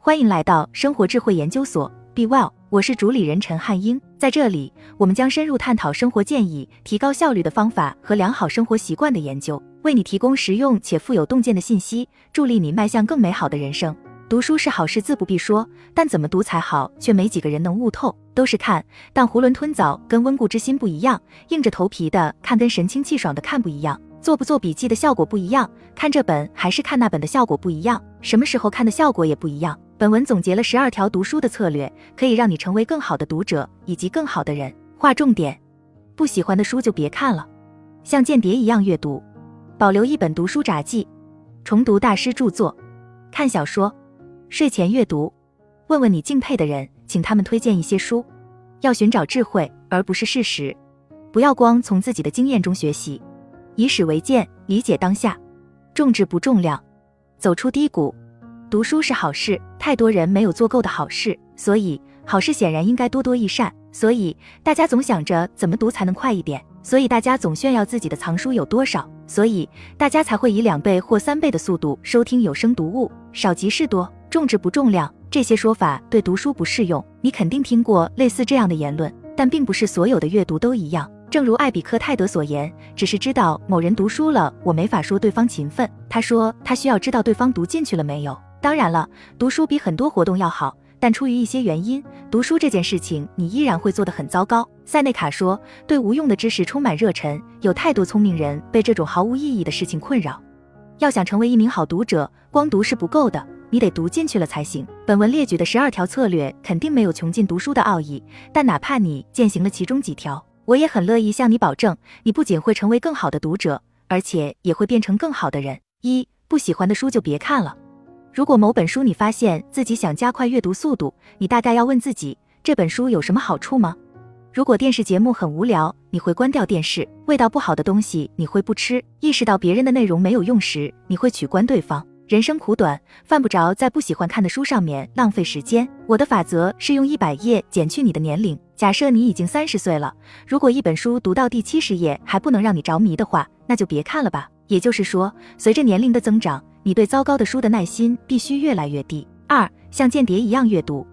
欢迎来到生活智慧研究所，Be Well，我是主理人陈汉英。在这里，我们将深入探讨生活建议、提高效率的方法和良好生活习惯的研究，为你提供实用且富有洞见的信息，助力你迈向更美好的人生。读书是好事，自不必说，但怎么读才好，却没几个人能悟透。都是看，但囫囵吞枣跟温故知新不一样，硬着头皮的看跟神清气爽的看不一样，做不做笔记的效果不一样，看这本还是看那本的效果不一样，什么时候看的效果也不一样。本文总结了十二条读书的策略，可以让你成为更好的读者以及更好的人。划重点：不喜欢的书就别看了，像间谍一样阅读，保留一本读书札记，重读大师著作，看小说。睡前阅读，问问你敬佩的人，请他们推荐一些书。要寻找智慧，而不是事实。不要光从自己的经验中学习，以史为鉴，理解当下。重质不重量，走出低谷。读书是好事，太多人没有做够的好事，所以好事显然应该多多益善。所以大家总想着怎么读才能快一点，所以大家总炫耀自己的藏书有多少，所以大家才会以两倍或三倍的速度收听有声读物。少即是多。重质不重量，这些说法对读书不适用。你肯定听过类似这样的言论，但并不是所有的阅读都一样。正如艾比克泰德所言，只是知道某人读书了，我没法说对方勤奋。他说他需要知道对方读进去了没有。当然了，读书比很多活动要好，但出于一些原因，读书这件事情你依然会做得很糟糕。塞内卡说，对无用的知识充满热忱，有太多聪明人被这种毫无意义的事情困扰。要想成为一名好读者，光读是不够的。你得读进去了才行。本文列举的十二条策略肯定没有穷尽读书的奥义，但哪怕你践行了其中几条，我也很乐意向你保证，你不仅会成为更好的读者，而且也会变成更好的人。一不喜欢的书就别看了。如果某本书你发现自己想加快阅读速度，你大概要问自己，这本书有什么好处吗？如果电视节目很无聊，你会关掉电视；味道不好的东西你会不吃；意识到别人的内容没有用时，你会取关对方。人生苦短，犯不着在不喜欢看的书上面浪费时间。我的法则是用一百页减去你的年龄。假设你已经三十岁了，如果一本书读到第七十页还不能让你着迷的话，那就别看了吧。也就是说，随着年龄的增长，你对糟糕的书的耐心必须越来越低。二，像间谍一样阅读。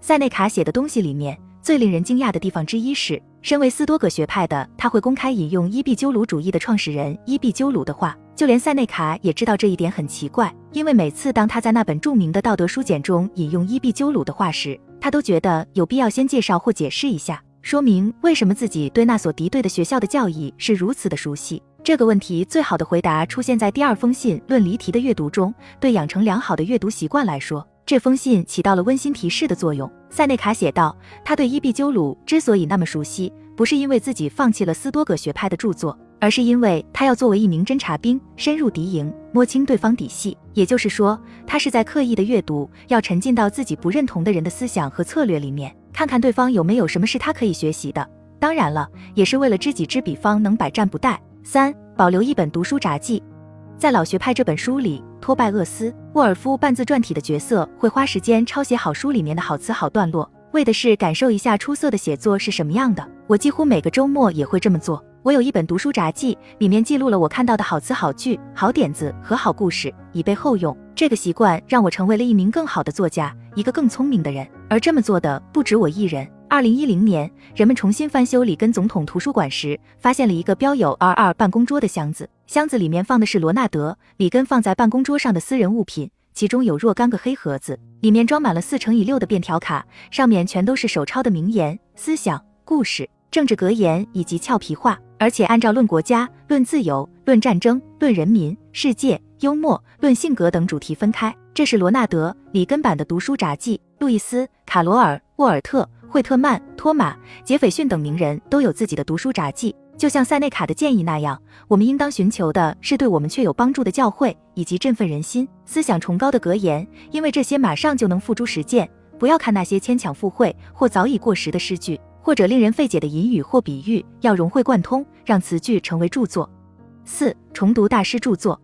塞内卡写的东西里面最令人惊讶的地方之一是，身为斯多葛学派的他会公开引用伊壁鸠鲁主义的创始人伊壁鸠鲁的话。就连塞内卡也知道这一点很奇怪，因为每次当他在那本著名的道德书简中引用伊壁鸠鲁的话时，他都觉得有必要先介绍或解释一下，说明为什么自己对那所敌对的学校的教义是如此的熟悉。这个问题最好的回答出现在第二封信《论离题》的阅读中。对养成良好的阅读习惯来说，这封信起到了温馨提示的作用。塞内卡写道，他对伊壁鸠鲁之所以那么熟悉，不是因为自己放弃了斯多葛学派的著作。而是因为他要作为一名侦察兵，深入敌营，摸清对方底细。也就是说，他是在刻意的阅读，要沉浸到自己不认同的人的思想和策略里面，看看对方有没有什么是他可以学习的。当然了，也是为了知己知彼，方能百战不殆。三、保留一本读书札记。在《老学派》这本书里，托拜厄斯·沃尔夫半自传体的角色会花时间抄写好书里面的好词好段落，为的是感受一下出色的写作是什么样的。我几乎每个周末也会这么做。我有一本读书札记，里面记录了我看到的好词、好句、好点子和好故事，以备后用。这个习惯让我成为了一名更好的作家，一个更聪明的人。而这么做的不止我一人。二零一零年，人们重新翻修里根总统图书馆时，发现了一个标有 “R 二办公桌”的箱子，箱子里面放的是罗纳德·里根放在办公桌上的私人物品，其中有若干个黑盒子，里面装满了四乘以六的便条卡，上面全都是手抄的名言、思想、故事、政治格言以及俏皮话。而且按照论国家、论自由、论战争、论人民、世界、幽默、论性格等主题分开。这是罗纳德·里根版的读书札记。路易斯·卡罗尔·沃尔特、惠特曼、托马·杰斐逊等名人都有自己的读书札记。就像塞内卡的建议那样，我们应当寻求的是对我们却有帮助的教诲以及振奋人心、思想崇高的格言，因为这些马上就能付诸实践。不要看那些牵强附会或早已过时的诗句。或者令人费解的隐语或比喻，要融会贯通，让词句成为著作。四、重读大师著作。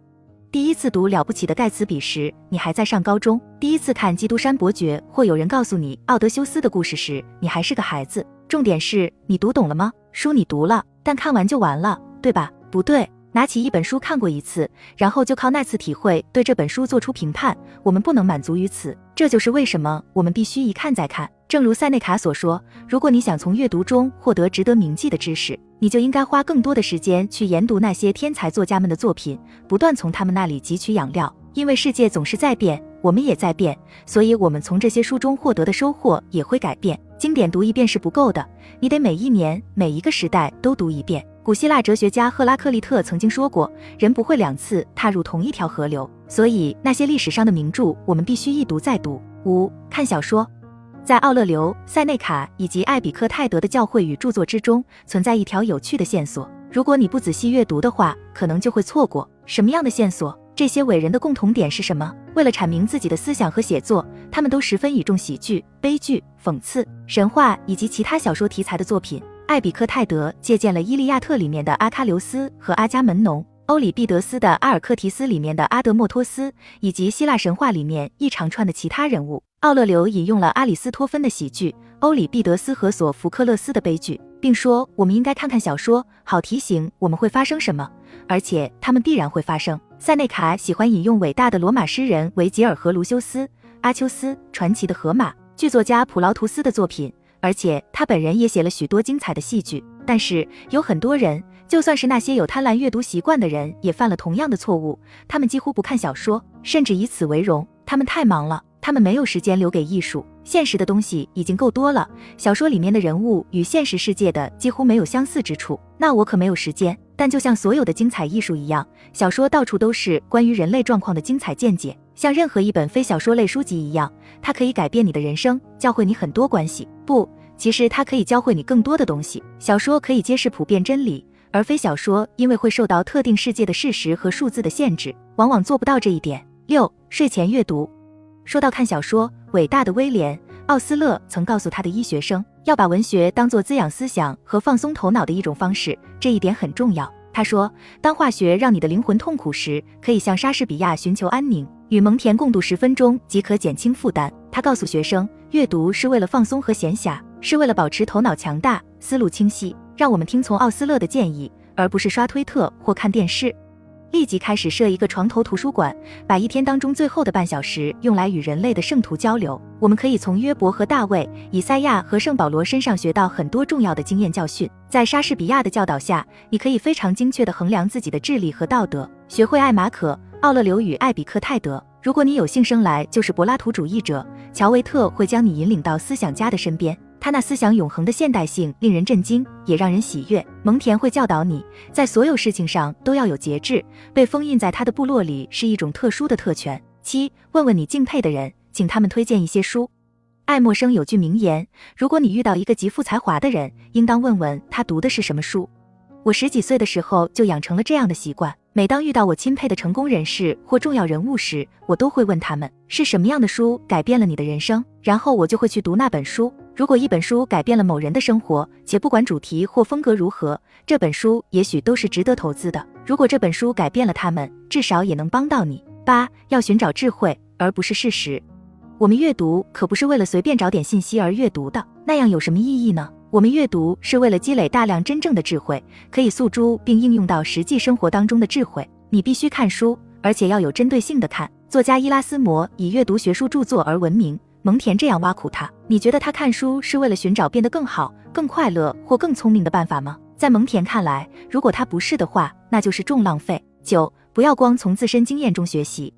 第一次读《了不起的盖茨比》时，你还在上高中；第一次看《基督山伯爵》或有人告诉你奥德修斯的故事时，你还是个孩子。重点是你读懂了吗？书你读了，但看完就完了，对吧？不对，拿起一本书看过一次，然后就靠那次体会对这本书做出评判。我们不能满足于此，这就是为什么我们必须一看再看。正如塞内卡所说，如果你想从阅读中获得值得铭记的知识，你就应该花更多的时间去研读那些天才作家们的作品，不断从他们那里汲取养料。因为世界总是在变，我们也在变，所以我们从这些书中获得的收获也会改变。经典读一遍是不够的，你得每一年、每一个时代都读一遍。古希腊哲学家赫拉克利特曾经说过：“人不会两次踏入同一条河流。”所以，那些历史上的名著，我们必须一读再读。五、看小说，在奥勒留、塞内卡以及艾比克泰德的教诲与著作之中，存在一条有趣的线索。如果你不仔细阅读的话，可能就会错过。什么样的线索？这些伟人的共同点是什么？为了阐明自己的思想和写作，他们都十分倚重喜剧、悲剧、讽刺、神话以及其他小说题材的作品。艾比克泰德借鉴了《伊利亚特》里面的阿喀琉斯和阿伽门农，欧里庇得斯的《阿尔克提斯》里面的阿德莫托斯，以及希腊神话里面一长串的其他人物。奥勒留引用了阿里斯托芬的喜剧，欧里庇得斯和索福克勒斯的悲剧，并说我们应该看看小说，好提醒我们会发生什么，而且他们必然会发生。塞内卡喜欢引用伟大的罗马诗人维吉尔和卢修斯、阿丘斯、传奇的荷马、剧作家普劳图斯的作品。而且他本人也写了许多精彩的戏剧，但是有很多人，就算是那些有贪婪阅读习惯的人，也犯了同样的错误。他们几乎不看小说，甚至以此为荣。他们太忙了，他们没有时间留给艺术。现实的东西已经够多了，小说里面的人物与现实世界的几乎没有相似之处。那我可没有时间。但就像所有的精彩艺术一样，小说到处都是关于人类状况的精彩见解。像任何一本非小说类书籍一样，它可以改变你的人生，教会你很多关系。不，其实它可以教会你更多的东西。小说可以揭示普遍真理，而非小说因为会受到特定世界的事实和数字的限制，往往做不到这一点。六，睡前阅读。说到看小说，伟大的威廉·奥斯勒曾告诉他的医学生，要把文学当做滋养思想和放松头脑的一种方式，这一点很重要。他说，当化学让你的灵魂痛苦时，可以向莎士比亚寻求安宁。与蒙恬共度十分钟即可减轻负担。他告诉学生，阅读是为了放松和闲暇，是为了保持头脑强大、思路清晰。让我们听从奥斯勒的建议，而不是刷推特或看电视。立即开始设一个床头图书馆，把一天当中最后的半小时用来与人类的圣徒交流。我们可以从约伯和大卫、以赛亚和圣保罗身上学到很多重要的经验教训。在莎士比亚的教导下，你可以非常精确地衡量自己的智力和道德。学会爱马可。奥勒留与艾比克泰德。如果你有幸生来就是柏拉图主义者，乔维特会将你引领到思想家的身边。他那思想永恒的现代性令人震惊，也让人喜悦。蒙恬会教导你在所有事情上都要有节制。被封印在他的部落里是一种特殊的特权。七，问问你敬佩的人，请他们推荐一些书。爱默生有句名言：如果你遇到一个极富才华的人，应当问问他读的是什么书。我十几岁的时候就养成了这样的习惯。每当遇到我钦佩的成功人士或重要人物时，我都会问他们是什么样的书改变了你的人生，然后我就会去读那本书。如果一本书改变了某人的生活，且不管主题或风格如何，这本书也许都是值得投资的。如果这本书改变了他们，至少也能帮到你。八要寻找智慧，而不是事实。我们阅读可不是为了随便找点信息而阅读的，那样有什么意义呢？我们阅读是为了积累大量真正的智慧，可以诉诸并应用到实际生活当中的智慧。你必须看书，而且要有针对性的看。作家伊拉斯谟以阅读学术著作而闻名。蒙恬这样挖苦他：你觉得他看书是为了寻找变得更好、更快乐或更聪明的办法吗？在蒙恬看来，如果他不是的话，那就是重浪费。九，不要光从自身经验中学习。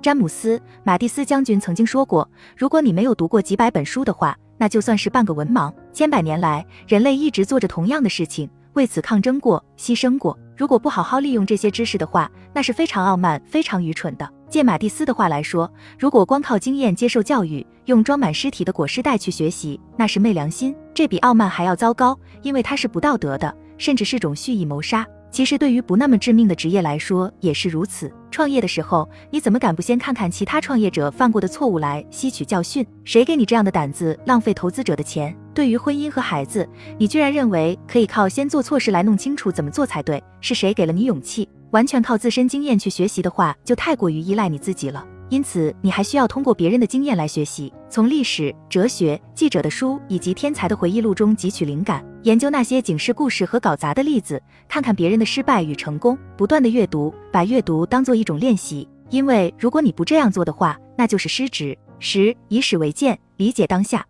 詹姆斯·马蒂斯将军曾经说过：如果你没有读过几百本书的话，那就算是半个文盲。千百年来，人类一直做着同样的事情，为此抗争过，牺牲过。如果不好好利用这些知识的话，那是非常傲慢、非常愚蠢的。借马蒂斯的话来说，如果光靠经验接受教育，用装满尸体的裹尸袋去学习，那是昧良心。这比傲慢还要糟糕，因为它是不道德的，甚至是种蓄意谋杀。其实，对于不那么致命的职业来说也是如此。创业的时候，你怎么敢不先看看其他创业者犯过的错误来吸取教训？谁给你这样的胆子，浪费投资者的钱？对于婚姻和孩子，你居然认为可以靠先做错事来弄清楚怎么做才对？是谁给了你勇气？完全靠自身经验去学习的话，就太过于依赖你自己了。因此你还需要通过别人的经验来学习，从历史、哲学、记者的书以及天才的回忆录中汲取灵感，研究那些警示故事和搞砸的例子，看看别人的失败与成功，不断的阅读，把阅读当做一种练习。因为如果你不这样做的话，那就是失职。十以史为鉴，理解当下。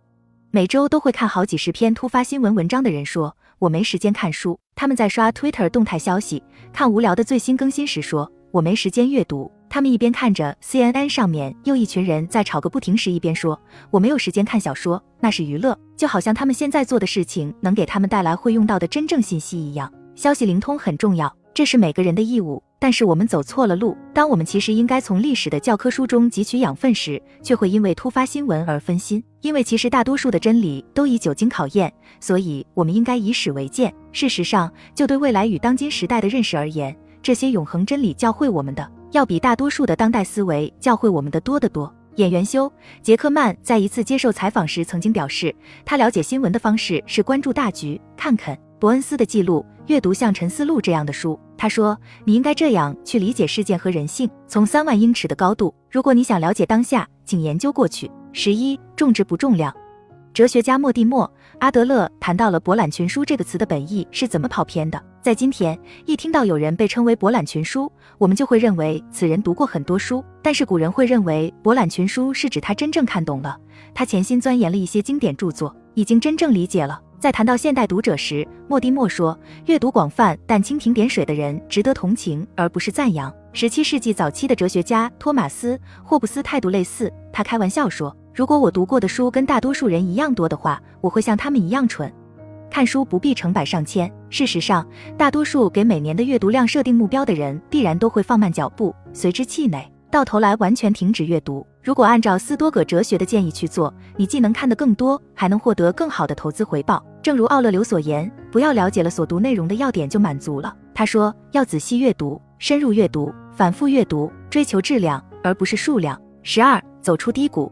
每周都会看好几十篇突发新闻文章的人说，我没时间看书。他们在刷 Twitter 动态消息，看无聊的最新更新时说，我没时间阅读。他们一边看着 CNN 上面又一群人在吵个不停时，一边说：“我没有时间看小说，那是娱乐。”就好像他们现在做的事情能给他们带来会用到的真正信息一样。消息灵通很重要，这是每个人的义务。但是我们走错了路。当我们其实应该从历史的教科书中汲取养分时，却会因为突发新闻而分心。因为其实大多数的真理都已久经考验，所以我们应该以史为鉴。事实上，就对未来与当今时代的认识而言，这些永恒真理教会我们的。要比大多数的当代思维教会我们的多得多。演员休·杰克曼在一次接受采访时曾经表示，他了解新闻的方式是关注大局。看肯·伯恩斯的记录，阅读像《沉思录》这样的书。他说：“你应该这样去理解事件和人性，从三万英尺的高度。如果你想了解当下，请研究过去。”十一，重质不重量。哲学家莫蒂莫·阿德勒谈到了“博览群书”这个词的本意是怎么跑偏的。在今天，一听到有人被称为博览群书，我们就会认为此人读过很多书。但是古人会认为博览群书是指他真正看懂了，他潜心钻研了一些经典著作，已经真正理解了。在谈到现代读者时，莫蒂莫说，阅读广泛但蜻蜓点水的人值得同情而不是赞扬。十七世纪早期的哲学家托马斯·霍布斯态度类似，他开玩笑说。如果我读过的书跟大多数人一样多的话，我会像他们一样蠢。看书不必成百上千。事实上，大多数给每年的阅读量设定目标的人，必然都会放慢脚步，随之气馁，到头来完全停止阅读。如果按照斯多葛哲学的建议去做，你既能看得更多，还能获得更好的投资回报。正如奥勒留所言，不要了解了所读内容的要点就满足了。他说，要仔细阅读，深入阅读，反复阅读，追求质量而不是数量。十二，走出低谷。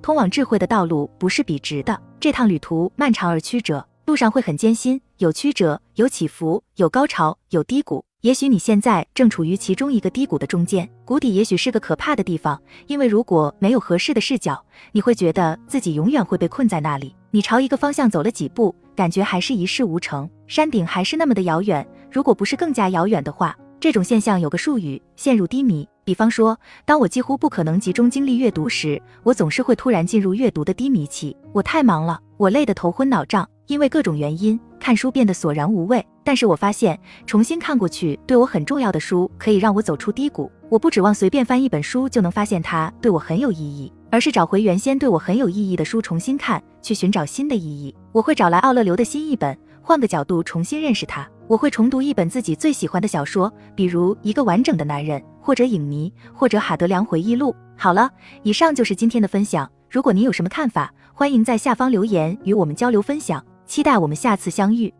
通往智慧的道路不是笔直的，这趟旅途漫长而曲折，路上会很艰辛，有曲折，有起伏，有高潮，有低谷。也许你现在正处于其中一个低谷的中间，谷底也许是个可怕的地方，因为如果没有合适的视角，你会觉得自己永远会被困在那里。你朝一个方向走了几步，感觉还是一事无成，山顶还是那么的遥远，如果不是更加遥远的话。这种现象有个术语，陷入低迷。比方说，当我几乎不可能集中精力阅读时，我总是会突然进入阅读的低迷期。我太忙了，我累得头昏脑胀，因为各种原因，看书变得索然无味。但是我发现，重新看过去对我很重要的书，可以让我走出低谷。我不指望随便翻一本书就能发现它对我很有意义，而是找回原先对我很有意义的书重新看，去寻找新的意义。我会找来奥勒留的新译本，换个角度重新认识它。我会重读一本自己最喜欢的小说，比如《一个完整的男人》，或者《影迷》，或者《哈德良回忆录》。好了，以上就是今天的分享。如果您有什么看法，欢迎在下方留言与我们交流分享。期待我们下次相遇。